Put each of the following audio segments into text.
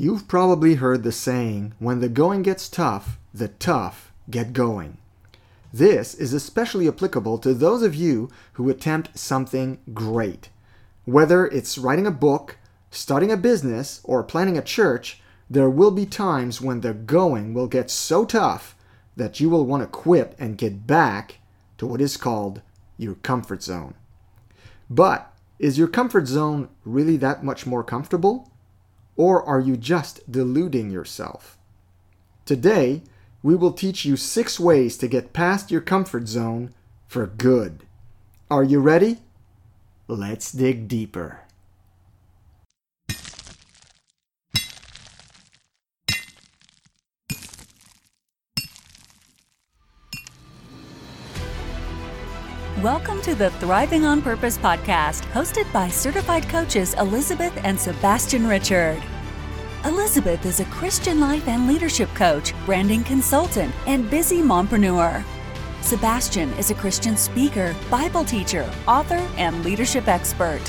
You've probably heard the saying, when the going gets tough, the tough get going. This is especially applicable to those of you who attempt something great. Whether it's writing a book, starting a business, or planning a church, there will be times when the going will get so tough that you will want to quit and get back to what is called your comfort zone. But is your comfort zone really that much more comfortable? Or are you just deluding yourself? Today, we will teach you six ways to get past your comfort zone for good. Are you ready? Let's dig deeper. Welcome to the Thriving on Purpose podcast, hosted by certified coaches Elizabeth and Sebastian Richard. Elizabeth is a Christian life and leadership coach, branding consultant, and busy mompreneur. Sebastian is a Christian speaker, Bible teacher, author, and leadership expert.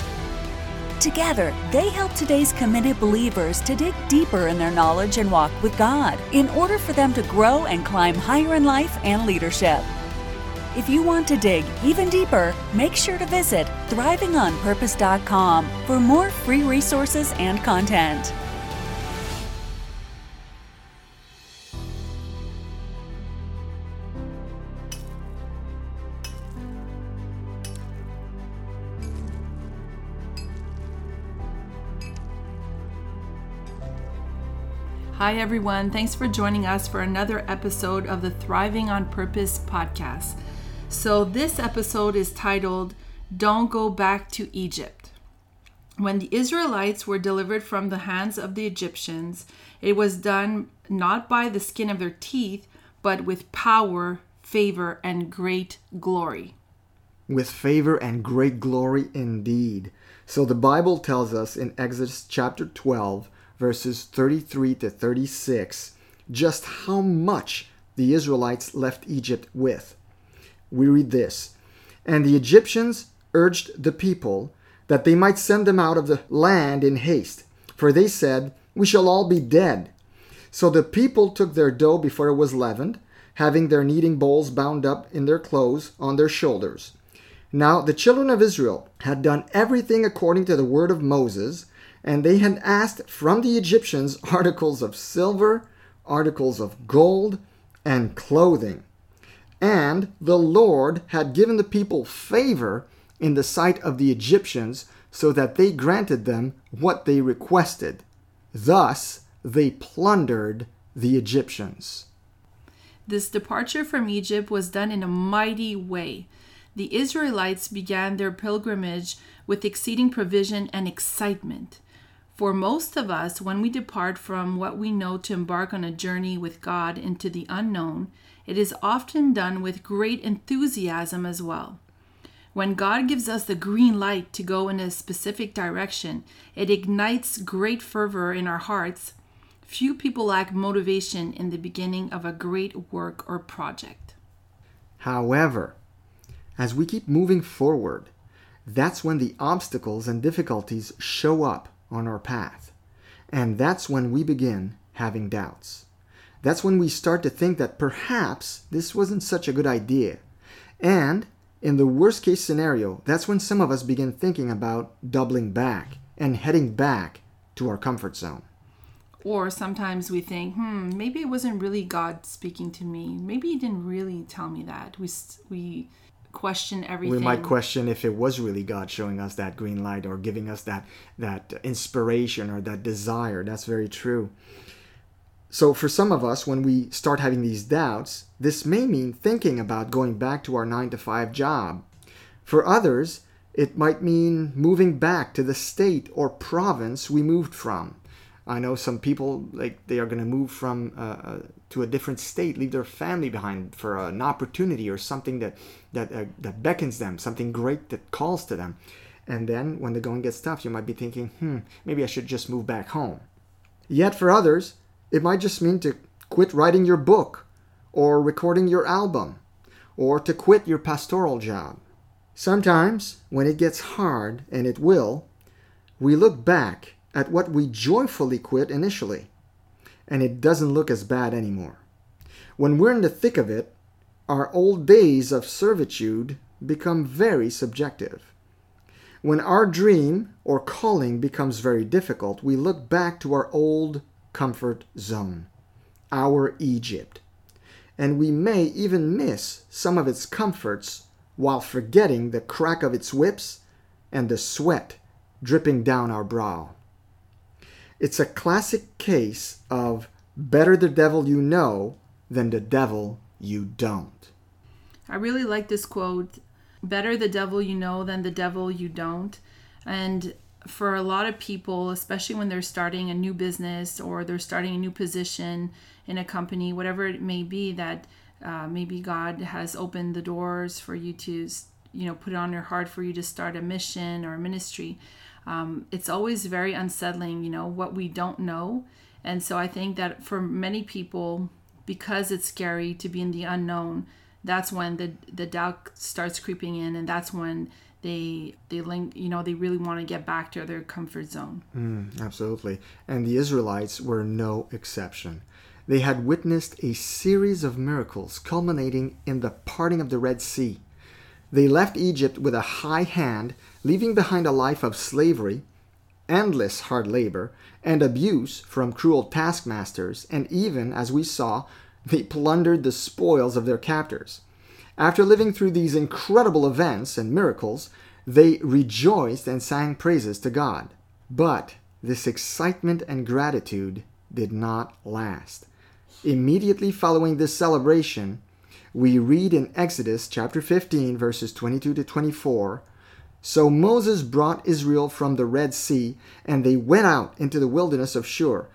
Together, they help today's committed believers to dig deeper in their knowledge and walk with God in order for them to grow and climb higher in life and leadership. If you want to dig even deeper, make sure to visit thrivingonpurpose.com for more free resources and content. Hi, everyone. Thanks for joining us for another episode of the Thriving on Purpose podcast. So, this episode is titled Don't Go Back to Egypt. When the Israelites were delivered from the hands of the Egyptians, it was done not by the skin of their teeth, but with power, favor, and great glory. With favor and great glory indeed. So the Bible tells us in Exodus chapter 12, verses 33 to 36, just how much the Israelites left Egypt with we read this And the Egyptians urged the people that they might send them out of the land in haste, for they said, We shall all be dead. So the people took their dough before it was leavened, having their kneading bowls bound up in their clothes on their shoulders. Now the children of Israel had done everything according to the word of Moses, and they had asked from the Egyptians articles of silver, articles of gold, and clothing. And the Lord had given the people favor in the sight of the Egyptians, so that they granted them what they requested. Thus they plundered the Egyptians. This departure from Egypt was done in a mighty way. The Israelites began their pilgrimage with exceeding provision and excitement. For most of us, when we depart from what we know to embark on a journey with God into the unknown, it is often done with great enthusiasm as well. When God gives us the green light to go in a specific direction, it ignites great fervor in our hearts. Few people lack motivation in the beginning of a great work or project. However, as we keep moving forward, that's when the obstacles and difficulties show up on our path. And that's when we begin having doubts that's when we start to think that perhaps this wasn't such a good idea. And in the worst case scenario, that's when some of us begin thinking about doubling back and heading back to our comfort zone. Or sometimes we think, hmm, maybe it wasn't really God speaking to me. Maybe He didn't really tell me that. We we question everything. We might question if it was really God showing us that green light or giving us that that inspiration or that desire. That's very true. So, for some of us, when we start having these doubts, this may mean thinking about going back to our 9 to 5 job. For others, it might mean moving back to the state or province we moved from. I know some people like they are going to move from uh, uh, to a different state, leave their family behind for an opportunity or something that that uh, that beckons them, something great that calls to them. And then when the going gets tough, you might be thinking, "Hmm, maybe I should just move back home." Yet for others, it might just mean to quit writing your book, or recording your album, or to quit your pastoral job. Sometimes, when it gets hard, and it will, we look back at what we joyfully quit initially, and it doesn't look as bad anymore. When we're in the thick of it, our old days of servitude become very subjective. When our dream or calling becomes very difficult, we look back to our old comfort zone, our Egypt. And we may even miss some of its comforts while forgetting the crack of its whips and the sweat dripping down our brow. It's a classic case of better the devil you know than the devil you don't. I really like this quote better the devil you know than the devil you don't. And for a lot of people, especially when they're starting a new business or they're starting a new position in a company, whatever it may be, that uh, maybe God has opened the doors for you to, you know, put it on your heart for you to start a mission or a ministry. Um, it's always very unsettling, you know, what we don't know. And so I think that for many people, because it's scary to be in the unknown, that's when the the doubt starts creeping in, and that's when they they link you know they really want to get back to their comfort zone. Mm, absolutely, and the Israelites were no exception. They had witnessed a series of miracles culminating in the parting of the Red Sea. They left Egypt with a high hand, leaving behind a life of slavery, endless hard labor, and abuse from cruel taskmasters, and even, as we saw, they plundered the spoils of their captors. After living through these incredible events and miracles, they rejoiced and sang praises to God. But this excitement and gratitude did not last. Immediately following this celebration, we read in Exodus chapter 15, verses 22 to 24 So Moses brought Israel from the Red Sea, and they went out into the wilderness of Shur.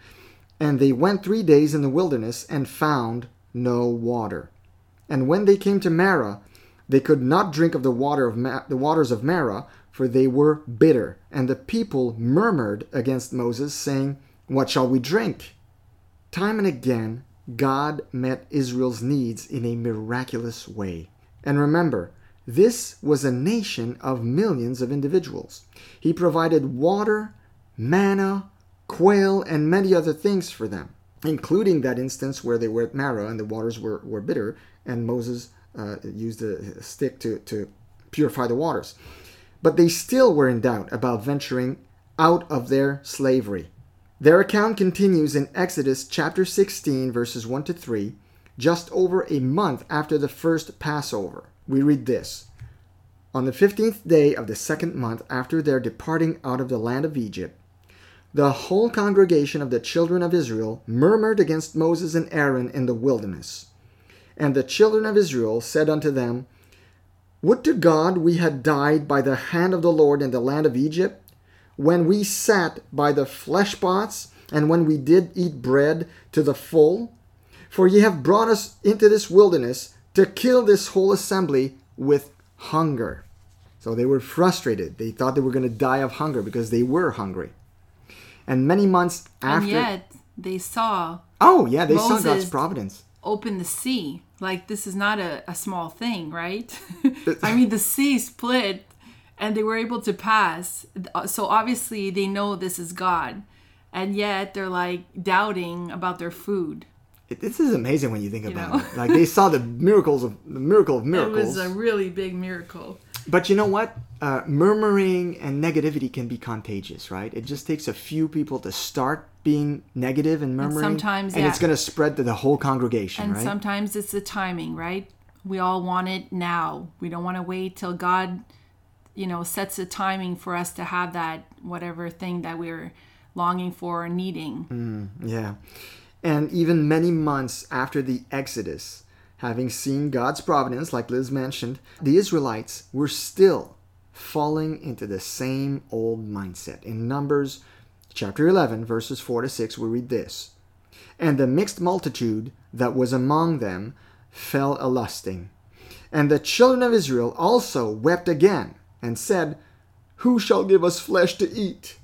And they went three days in the wilderness and found no water. And when they came to Marah, they could not drink of the water of Ma- the waters of Marah, for they were bitter. And the people murmured against Moses, saying, What shall we drink? Time and again, God met Israel's needs in a miraculous way. And remember, this was a nation of millions of individuals. He provided water, manna, quail, and many other things for them, including that instance where they were at Marah and the waters were, were bitter, and Moses uh, used a stick to, to purify the waters. But they still were in doubt about venturing out of their slavery. Their account continues in Exodus chapter 16, verses 1 to 3, just over a month after the first Passover. We read this On the fifteenth day of the second month after their departing out of the land of Egypt, the whole congregation of the children of Israel murmured against Moses and Aaron in the wilderness. And the children of Israel said unto them, Would to God we had died by the hand of the Lord in the land of Egypt, when we sat by the flesh pots, and when we did eat bread to the full? For ye have brought us into this wilderness to kill this whole assembly with hunger. So they were frustrated. They thought they were going to die of hunger because they were hungry. And many months after. And yet they saw. Oh, yeah, they Moses saw God's providence. Open the sea. Like, this is not a, a small thing, right? I mean, the sea split and they were able to pass. Uh, so obviously they know this is God. And yet they're like doubting about their food. This is amazing when you think about know? it. Like they saw the miracles of the miracle of miracles. It was a really big miracle. But you know what? Uh, murmuring and negativity can be contagious, right? It just takes a few people to start being negative and murmuring, and sometimes, and yeah. it's going to spread to the whole congregation. And right? sometimes it's the timing, right? We all want it now. We don't want to wait till God, you know, sets a timing for us to have that whatever thing that we're longing for or needing. Mm, yeah, and even many months after the Exodus, Having seen God's providence, like Liz mentioned, the Israelites were still falling into the same old mindset. In Numbers chapter 11, verses 4 to 6, we read this And the mixed multitude that was among them fell a lusting. And the children of Israel also wept again and said, Who shall give us flesh to eat?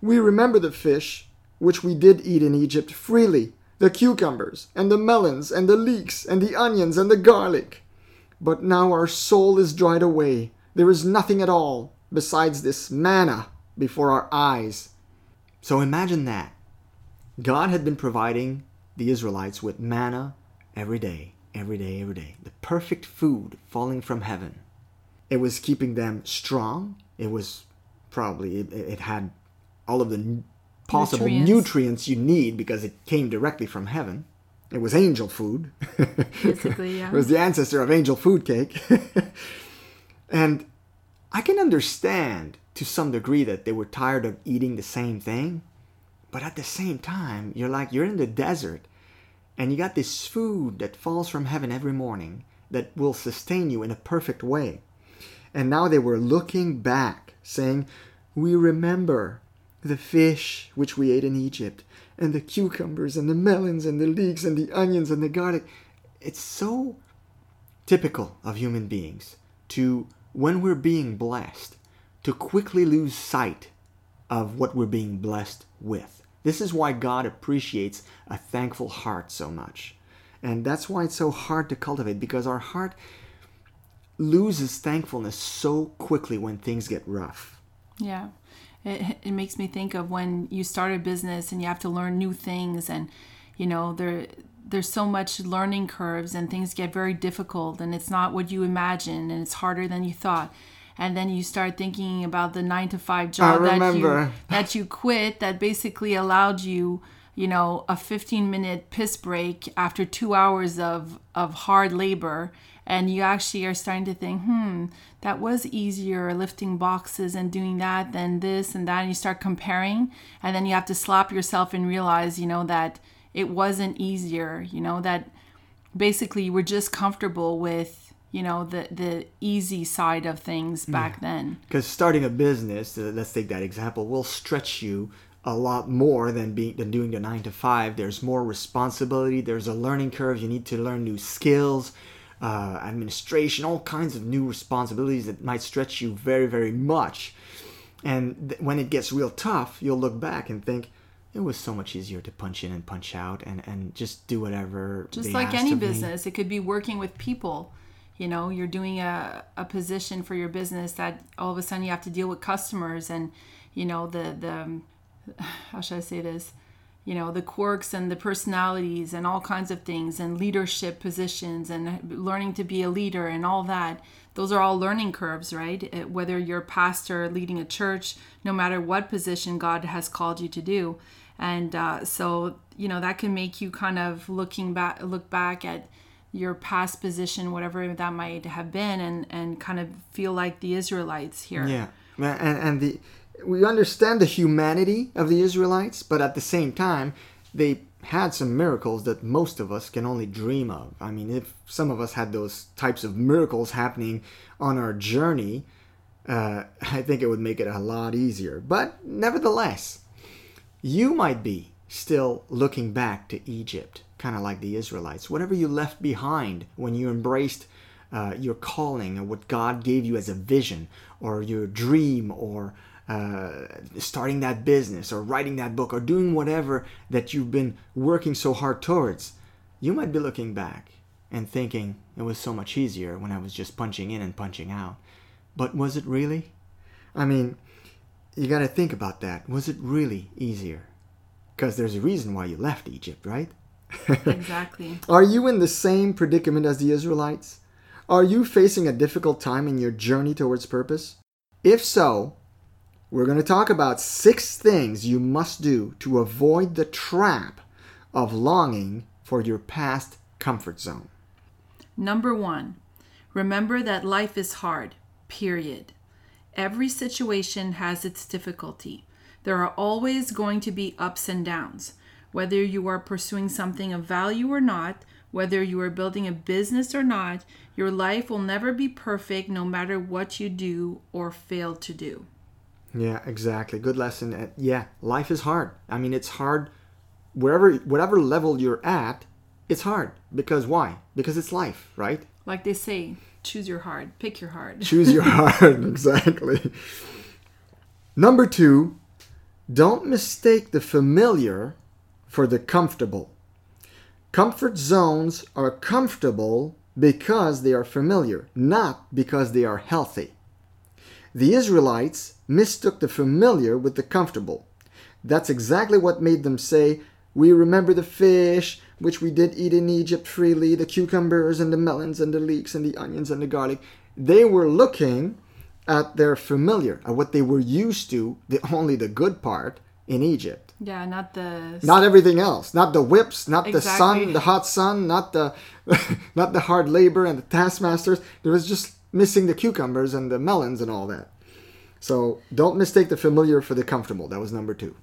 We remember the fish which we did eat in Egypt freely the cucumbers, and the melons, and the leeks, and the onions, and the garlic. But now our soul is dried away. There is nothing at all besides this manna before our eyes. So imagine that. God had been providing the Israelites with manna every day, every day, every day. The perfect food falling from heaven. It was keeping them strong. It was probably, it, it had all of the possible nutrients. nutrients you need because it came directly from heaven. It was angel food. Basically, yeah. it was the ancestor of angel food cake. and I can understand to some degree that they were tired of eating the same thing. But at the same time, you're like, you're in the desert and you got this food that falls from heaven every morning that will sustain you in a perfect way. And now they were looking back, saying, We remember the fish which we ate in Egypt, and the cucumbers, and the melons, and the leeks, and the onions, and the garlic. It's so typical of human beings to, when we're being blessed, to quickly lose sight of what we're being blessed with. This is why God appreciates a thankful heart so much. And that's why it's so hard to cultivate because our heart loses thankfulness so quickly when things get rough. Yeah. It, it makes me think of when you start a business and you have to learn new things and you know there there's so much learning curves and things get very difficult and it's not what you imagine and it's harder than you thought. And then you start thinking about the nine to five job that you that you quit that basically allowed you you know a 15 minute piss break after two hours of of hard labor and you actually are starting to think hmm that was easier lifting boxes and doing that than this and that and you start comparing and then you have to slap yourself and realize you know that it wasn't easier you know that basically you were just comfortable with you know the the easy side of things back yeah. then because starting a business uh, let's take that example will stretch you a lot more than being than doing the 9 to 5 there's more responsibility there's a learning curve you need to learn new skills uh, administration all kinds of new responsibilities that might stretch you very very much. And th- when it gets real tough you'll look back and think it was so much easier to punch in and punch out and, and just do whatever just like any business me. it could be working with people. You know you're doing a, a position for your business that all of a sudden you have to deal with customers and you know the the how should i say this you know the quirks and the personalities and all kinds of things and leadership positions and learning to be a leader and all that. Those are all learning curves right? Whether you're a pastor leading a church no matter what position god has called you to do. And uh, so you know that can make you kind of looking back look back at your past position, whatever that might have been, and and kind of feel like the Israelites here. Yeah, and and the we understand the humanity of the Israelites, but at the same time, they had some miracles that most of us can only dream of. I mean, if some of us had those types of miracles happening on our journey, uh, I think it would make it a lot easier. But nevertheless, you might be still looking back to Egypt kind of like the Israelites. Whatever you left behind when you embraced uh, your calling or what God gave you as a vision or your dream or uh, starting that business or writing that book or doing whatever that you've been working so hard towards, you might be looking back and thinking it was so much easier when I was just punching in and punching out. But was it really? I mean, you got to think about that. Was it really easier? Because there's a reason why you left Egypt, right? exactly. Are you in the same predicament as the Israelites? Are you facing a difficult time in your journey towards purpose? If so, we're going to talk about six things you must do to avoid the trap of longing for your past comfort zone. Number one, remember that life is hard, period. Every situation has its difficulty. There are always going to be ups and downs. Whether you are pursuing something of value or not, whether you are building a business or not, your life will never be perfect no matter what you do or fail to do. Yeah, exactly. Good lesson. Yeah, life is hard. I mean, it's hard wherever whatever level you're at, it's hard because why? Because it's life, right? Like they say, choose your heart, pick your heart. choose your heart, exactly. Number 2, don't mistake the familiar for the comfortable. Comfort zones are comfortable because they are familiar, not because they are healthy. The Israelites mistook the familiar with the comfortable. That's exactly what made them say, We remember the fish, which we did eat in Egypt freely, the cucumbers and the melons and the leeks and the onions and the garlic. They were looking at their familiar, at what they were used to, the only the good part in Egypt. Yeah, not the Not everything else. Not the whips, not the sun, the hot sun, not the not the hard labor and the taskmasters. There was just missing the cucumbers and the melons and all that. So don't mistake the familiar for the comfortable. That was number two.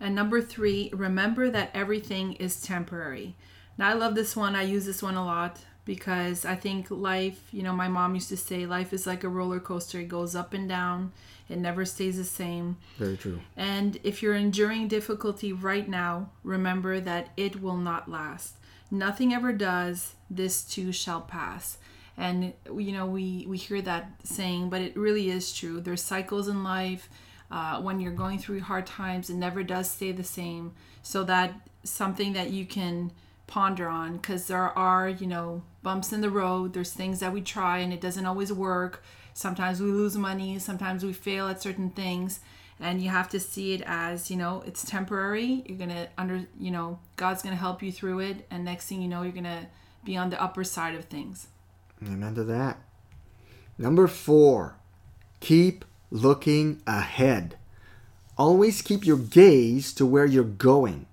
And number three, remember that everything is temporary. Now, I love this one. I use this one a lot because I think life, you know, my mom used to say life is like a roller coaster. It goes up and down, it never stays the same. Very true. And if you're enduring difficulty right now, remember that it will not last. Nothing ever does. This too shall pass. And you know we we hear that saying, but it really is true. There's cycles in life. Uh, when you're going through hard times, it never does stay the same. So that something that you can ponder on because there are you know bumps in the road. There's things that we try and it doesn't always work. Sometimes we lose money. Sometimes we fail at certain things and you have to see it as you know it's temporary you're gonna under you know god's gonna help you through it and next thing you know you're gonna be on the upper side of things To that. Number four, keep looking ahead. Always keep your gaze to where you're going.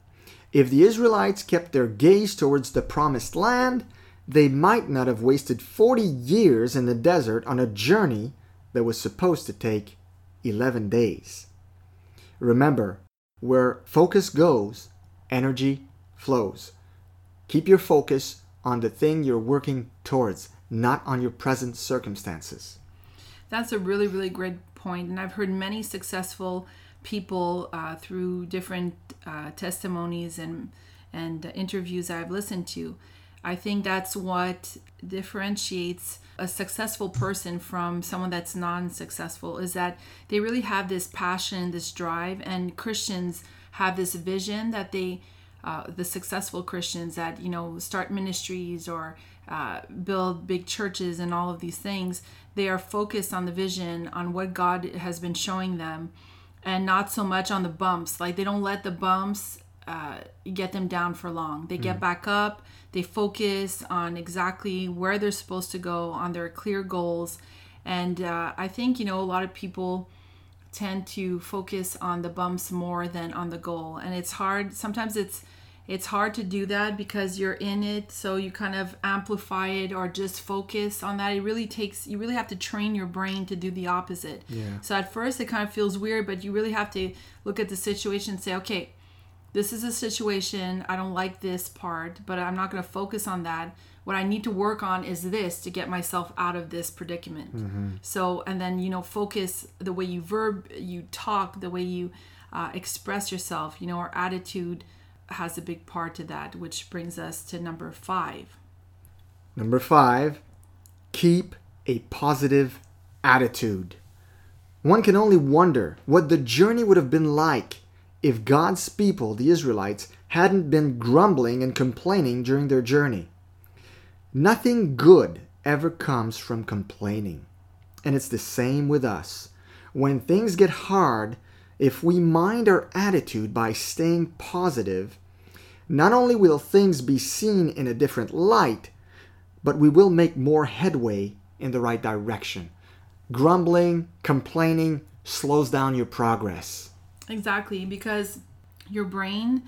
If the Israelites kept their gaze towards the promised land, they might not have wasted 40 years in the desert on a journey that was supposed to take 11 days. Remember, where focus goes, energy flows. Keep your focus on the thing you're working towards, not on your present circumstances. that's a really really great point and i've heard many successful people uh, through different uh, testimonies and and interviews i've listened to i think that's what differentiates a successful person from someone that's non-successful is that they really have this passion this drive and christians have this vision that they uh, the successful Christians that you know start ministries or uh, build big churches and all of these things, they are focused on the vision, on what God has been showing them, and not so much on the bumps. Like they don't let the bumps uh, get them down for long. They get back up. They focus on exactly where they're supposed to go, on their clear goals, and uh, I think you know a lot of people tend to focus on the bumps more than on the goal and it's hard sometimes it's it's hard to do that because you're in it so you kind of amplify it or just focus on that. It really takes you really have to train your brain to do the opposite. Yeah. so at first it kind of feels weird but you really have to look at the situation and say okay this is a situation. I don't like this part but i'm not going to focus on that. What i need to work on is this to get myself out of this predicament. So and then you know focus the way you verb you talk the way you uh, express yourself you know or attitude has a big part to that which brings us to number five Number five, keep a positive attitude. One can only wonder what the journey would have been like if God's people, the Israelites, hadn't been grumbling and complaining during their journey. Nothing good ever comes from complaining. And it's the same with us. When things get hard, if we mind our attitude by staying positive, not only will things be seen in a different light, but we will make more headway in the right direction. Grumbling, complaining slows down your progress. Exactly, because your brain,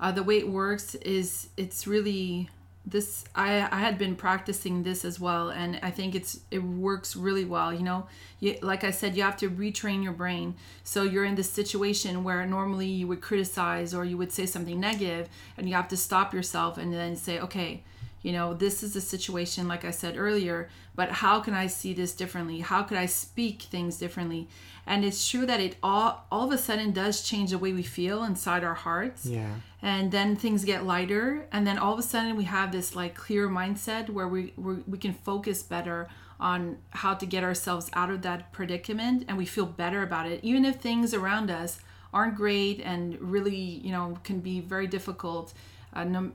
uh, the way it works is it's really this. I I had been practicing this as well, and I think it's it works really well. You know, you, like I said, you have to retrain your brain. So you're in this situation where normally you would criticize or you would say something negative, and you have to stop yourself and then say, okay. You know, this is a situation, like I said earlier, but how can I see this differently? How could I speak things differently? And it's true that it all all of a sudden does change the way we feel inside our hearts. Yeah. And then things get lighter, and then all of a sudden we have this like clear mindset where we we we can focus better on how to get ourselves out of that predicament, and we feel better about it, even if things around us aren't great and really you know can be very difficult. Uh, no,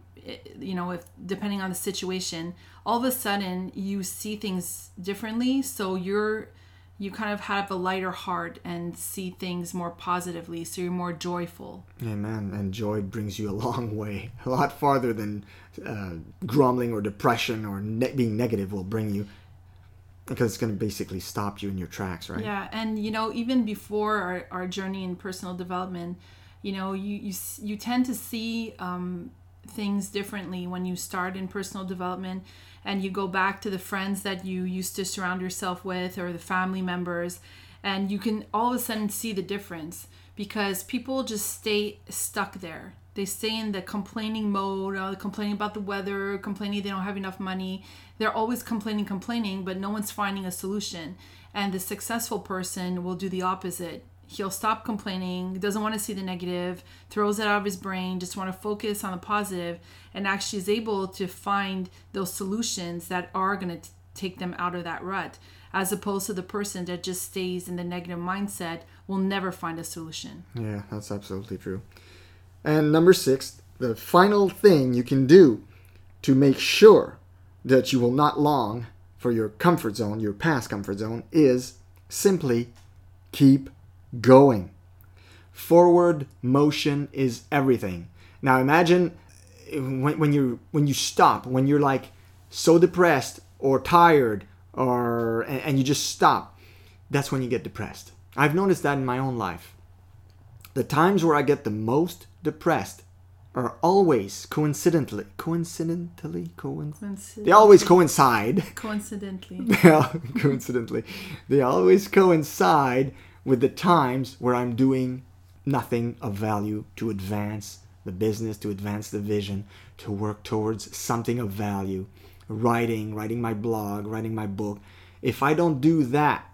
you know, if depending on the situation, all of a sudden you see things differently. So you're you kind of have a lighter heart and see things more positively so you're more joyful Amen. And joy brings you a long way, a lot farther than uh, grumbling or depression or ne- being negative will bring you, because it's going to basically stop you in your tracks, right? Yeah, and you know, even before our, our journey in personal development, you know, you you, you tend to see um, things differently when you start in personal development and you go back to the friends that you used to surround yourself with or the family members and you can all of a sudden see the difference because people just stay stuck there. They stay in the complaining mode uh, complaining about the weather complaining they don't have enough money. They're always complaining complaining but no one's finding a solution. And the successful person will do the opposite he'll stop complaining doesn't want to see the negative throws it out of his brain just want to focus on the positive and actually is able to find those solutions that are going to take them out of that rut as opposed to the person that just stays in the negative mindset will never find a solution Yeah, that's absolutely true. And number six, the final thing you can do to make sure that you will not long for your comfort zone, your past comfort zone, is simply keep going. Forward motion is everything. Now imagine when, when you when you stop, when you're like so depressed or tired or and, and you just stop, that's when you get depressed. I've noticed that in my own life. The times where I get the most depressed are always coincidentally coincidentally coincidentally they always coincide coincidentally yeah, coincidentally, they always coincide with the times where I'm doing nothing of value to advance the business, to advance the vision, to work towards something of value. Writing, writing my blog, writing my book. If I don't do that,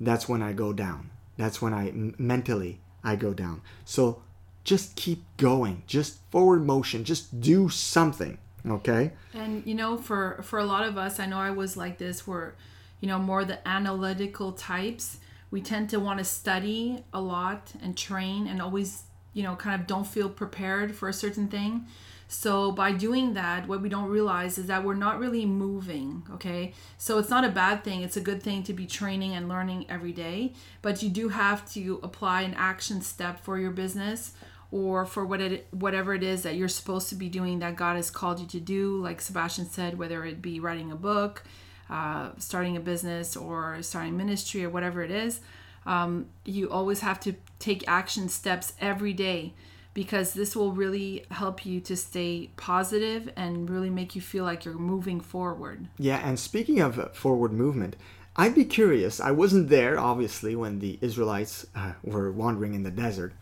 that's when I go down. That's when I m- mentally I go down. So just keep going. Just forward motion. Just do something. Okay? And you know, for for a lot of us, I know I was like this. We're, you know, more the analytical types. We tend to want to study a lot and train, and always, you know, kind of don't feel prepared for a certain thing. So by doing that, what we don't realize is that we're not really moving. Okay, so it's not a bad thing. It's a good thing to be training and learning every day. But you do have to apply an action step for your business or for what it whatever it is that you're supposed to be doing that God has called you to do. Like Sebastian said, whether it be writing a book, uh, starting a business, or starting ministry, or whatever it is, um, you always have to take action steps every day because this will really help you to stay positive and really make you feel like you're moving forward. Yeah, and speaking of forward movement, I'd be curious. I wasn't there, obviously, when the Israelites uh, were wandering in the desert,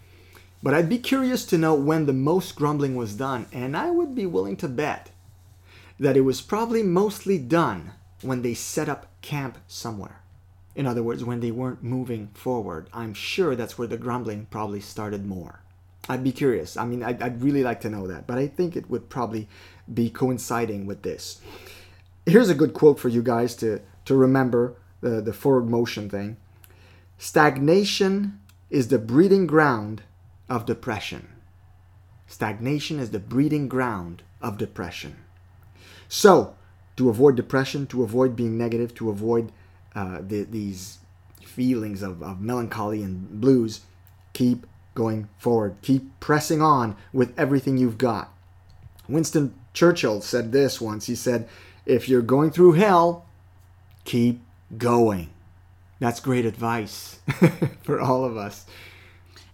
but I'd be curious to know when the most grumbling was done, and I would be willing to bet that it was probably mostly done when they set up camp somewhere. In other words, when they weren't moving forward. I'm sure that's where the grumbling probably started more. I'd be curious. I mean, I'd, I'd really like to know that, but I think it would probably be coinciding with this. Here's a good quote for you guys to, to remember the, the forward motion thing. Stagnation is the breeding ground of depression. Stagnation is the breeding ground of depression. So, to avoid depression, to avoid being negative, to avoid uh, the, these feelings of, of melancholy and blues, keep going forward. Keep pressing on with everything you've got. Winston Churchill said this once. He said, If you're going through hell, keep going. That's great advice for all of us.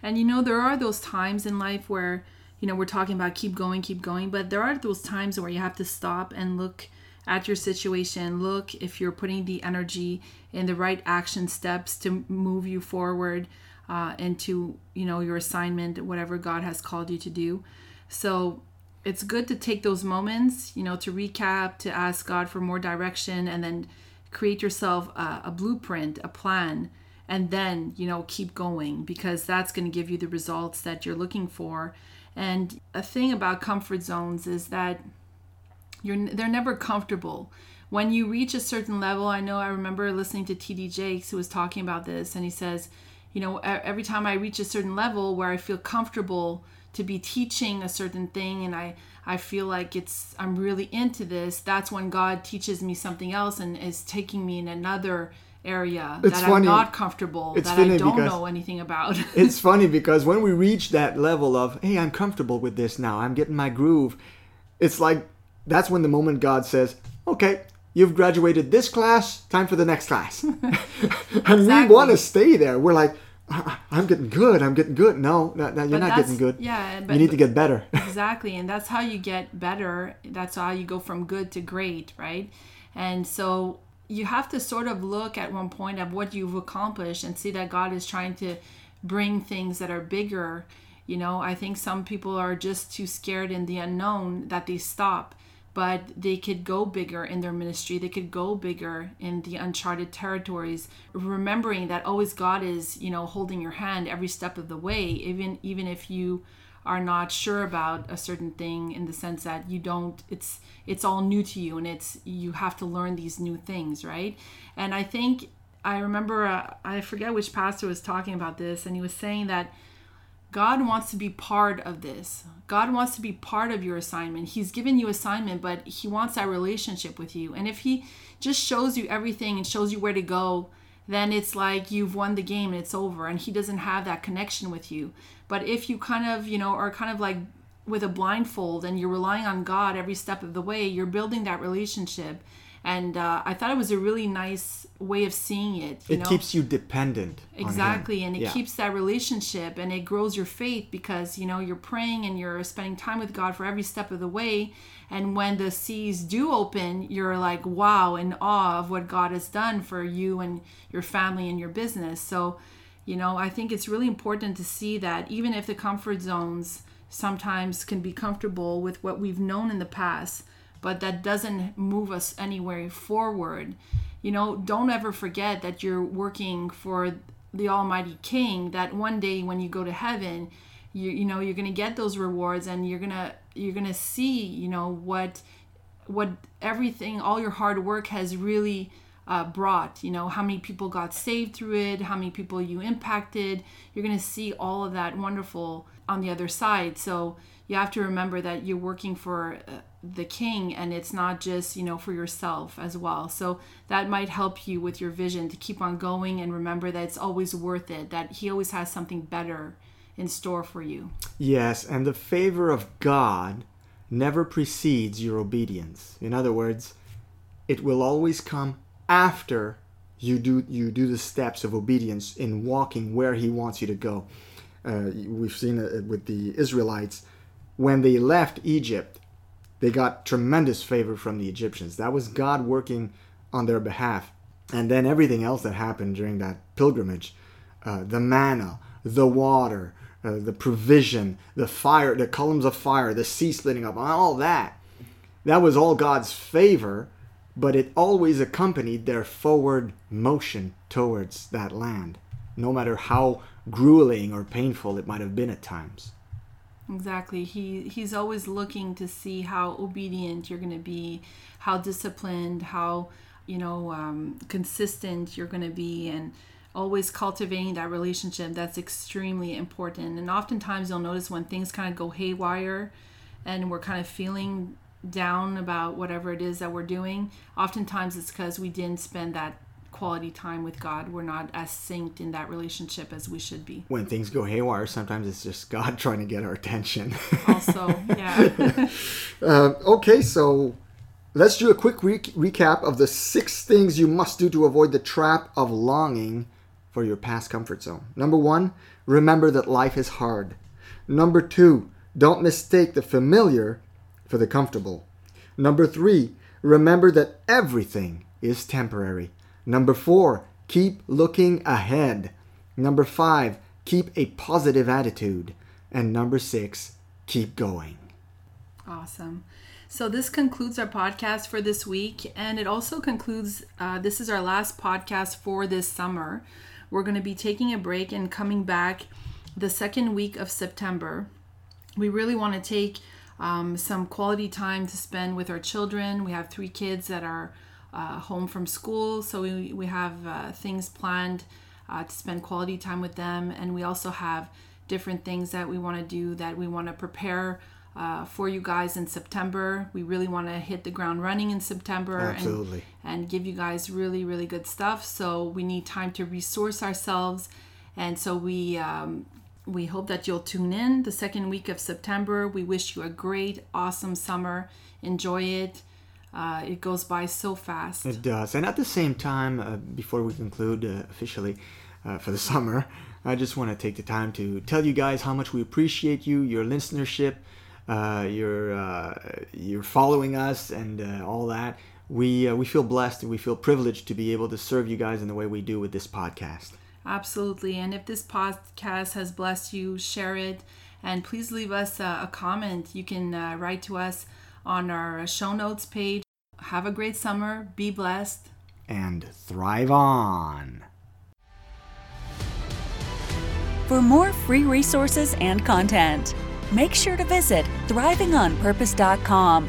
And you know, there are those times in life where, you know, we're talking about keep going, keep going, but there are those times where you have to stop and look at your situation, look if you're putting the energy in the right action steps to move you forward uh, into, you know, your assignment, whatever God has called you to do. So it's good to take those moments, you know, to recap, to ask God for more direction, and then create yourself a, a blueprint, a plan and then you know keep going because that's going to give you the results that you're looking for and a thing about comfort zones is that you're they're never comfortable when you reach a certain level i know i remember listening to td jakes who was talking about this and he says you know every time i reach a certain level where i feel comfortable to be teaching a certain thing and i i feel like it's i'm really into this that's when god teaches me something else and is taking me in another area It's that funny. I'm not comfortable, It's that I don't know anything about. it's funny because when we reach that level of, hey, I'm comfortable with this now, I'm getting my groove, it's like that's when the moment God says, okay, you've graduated this class, time for the next class. and we want to stay there. We're like, "I- I'm getting good, I'm getting good. No, no, no, you're But not getting good. Yeah, but you need to get better. exactly and that's how you get better that's how you go from good to great right and so you have to sort of look at one point of what you've accomplished and see that god is trying to bring things that are bigger you know i think some people are just too scared in the unknown that they stop but they could go bigger in their ministry. They could go bigger in the uncharted territories remembering that always god is you know holding your hand every step of the way even even if you are not sure about a certain thing in the sense that you don't it's it's all new to you and it's you have to learn these new things right? And i think i remember uh, i forget which pastor was talking about this and he was saying that God wants to be part of this. God wants to be part of your assignment. He's given you assignment, but he wants that relationship with you. And if he just shows you everything and shows you where to go, then it's like you've won the game and it's over and he doesn't have that connection with you. But if you kind of, you know, are kind of like with a blindfold and you're relying on God every step of the way, you're building that relationship. And uh, I thought it was a really nice way of seeing it. You It know? keeps you dependent. on him. Exactly, and it Yeah. keeps that relationship and it grows your faith because you know you're praying and you're spending time with God for every step of the way. And when the seas do open, you're like wow in awe of what God has done for you and your family and your business. So, you know, I think it's really important to see that even if the comfort zones sometimes can be comfortable with what we've known in the past, but that doesn't move us anywhere forward. You know, don't ever forget that you're working for the Almighty King. That one day when you go to heaven, you you know you're gonna get those rewards, and you're gonna you're gonna see you know what what everything all your hard work has really uh, brought you know how many people got saved through it how many people you impacted you're going to see all of that wonderful on the other side so you have to remember that you're working for uh, the king and it's not just you know for yourself as well so that might help you with your vision to keep on going and remember that it's always worth it that he always has something better in store for you Yes, and the favor of God never precedes your obedience. In other words, it will always come after you do you do the steps of obedience in walking where He wants you to go. Uh, we've seen it with the Israelites when they left Egypt. They got tremendous favor from the Egyptians. That was God working on their behalf. And then everything else that happened during that pilgrimage uh, the manna, the water, uh, the provision, the fire, the columns of fire, the sea splitting up, all that. That was all God's favor, but it always accompanied their forward motion towards that land, no matter how grueling or painful it might have been at times. Exactly. He he's always looking to see how obedient you're going to be, how disciplined, how you know um, consistent you're going to be, and always cultivating that relationship. That's extremely important. And oftentimes you'll notice when things kind of go haywire, and we're kind of feeling down about whatever it is that we're doing. Oftentimes it's because we didn't spend that quality time with God. We're not as synced in that relationship as we should be. When things go haywire, sometimes it's just God trying to get our attention. Also, yeah. Uh, okay, so let's do a quick re- recap of the six things you must do to avoid the trap of longing for your past comfort zone. Number one, remember that life is hard. Number two, don't mistake the familiar for the comfortable. Number three, remember that everything is temporary. Number four, keep looking ahead. Number five, keep a positive attitude. And number six, keep going. Awesome. So this concludes our podcast for this week, and it also concludes. Uh, this is our last podcast for this summer. We're going to be taking a break and coming back the second week of September. We really want to take um, some quality time to spend with our children. We have three kids that are uh, home from school, so we, we have uh, things planned uh, to spend quality time with them, and we also have different things that we want to do that we want to prepare uh, for you guys in September. We really want to hit the ground running in September and, and give you guys really, really good stuff. So we need time to resource ourselves. And so we um, we hope that you'll tune in the second week of September. We wish you a great, awesome summer. Enjoy it. Uh, it goes by so fast. It does. And at the same time, uh, before we conclude uh, officially uh, for the summer, I just want to take the time to tell you guys how much we appreciate you, your listenership, uh, your uh, your following us, and uh, all that. We uh, we feel blessed and we feel privileged to be able to serve you guys in the way we do with this podcast. Absolutely. And if this podcast has blessed you, share it. And please leave us a, a comment. You can uh, write to us on our uh, show notes page. Have a great summer. Be blessed. And thrive on. For more free resources and content, make sure to visit thrivingonpurpose.com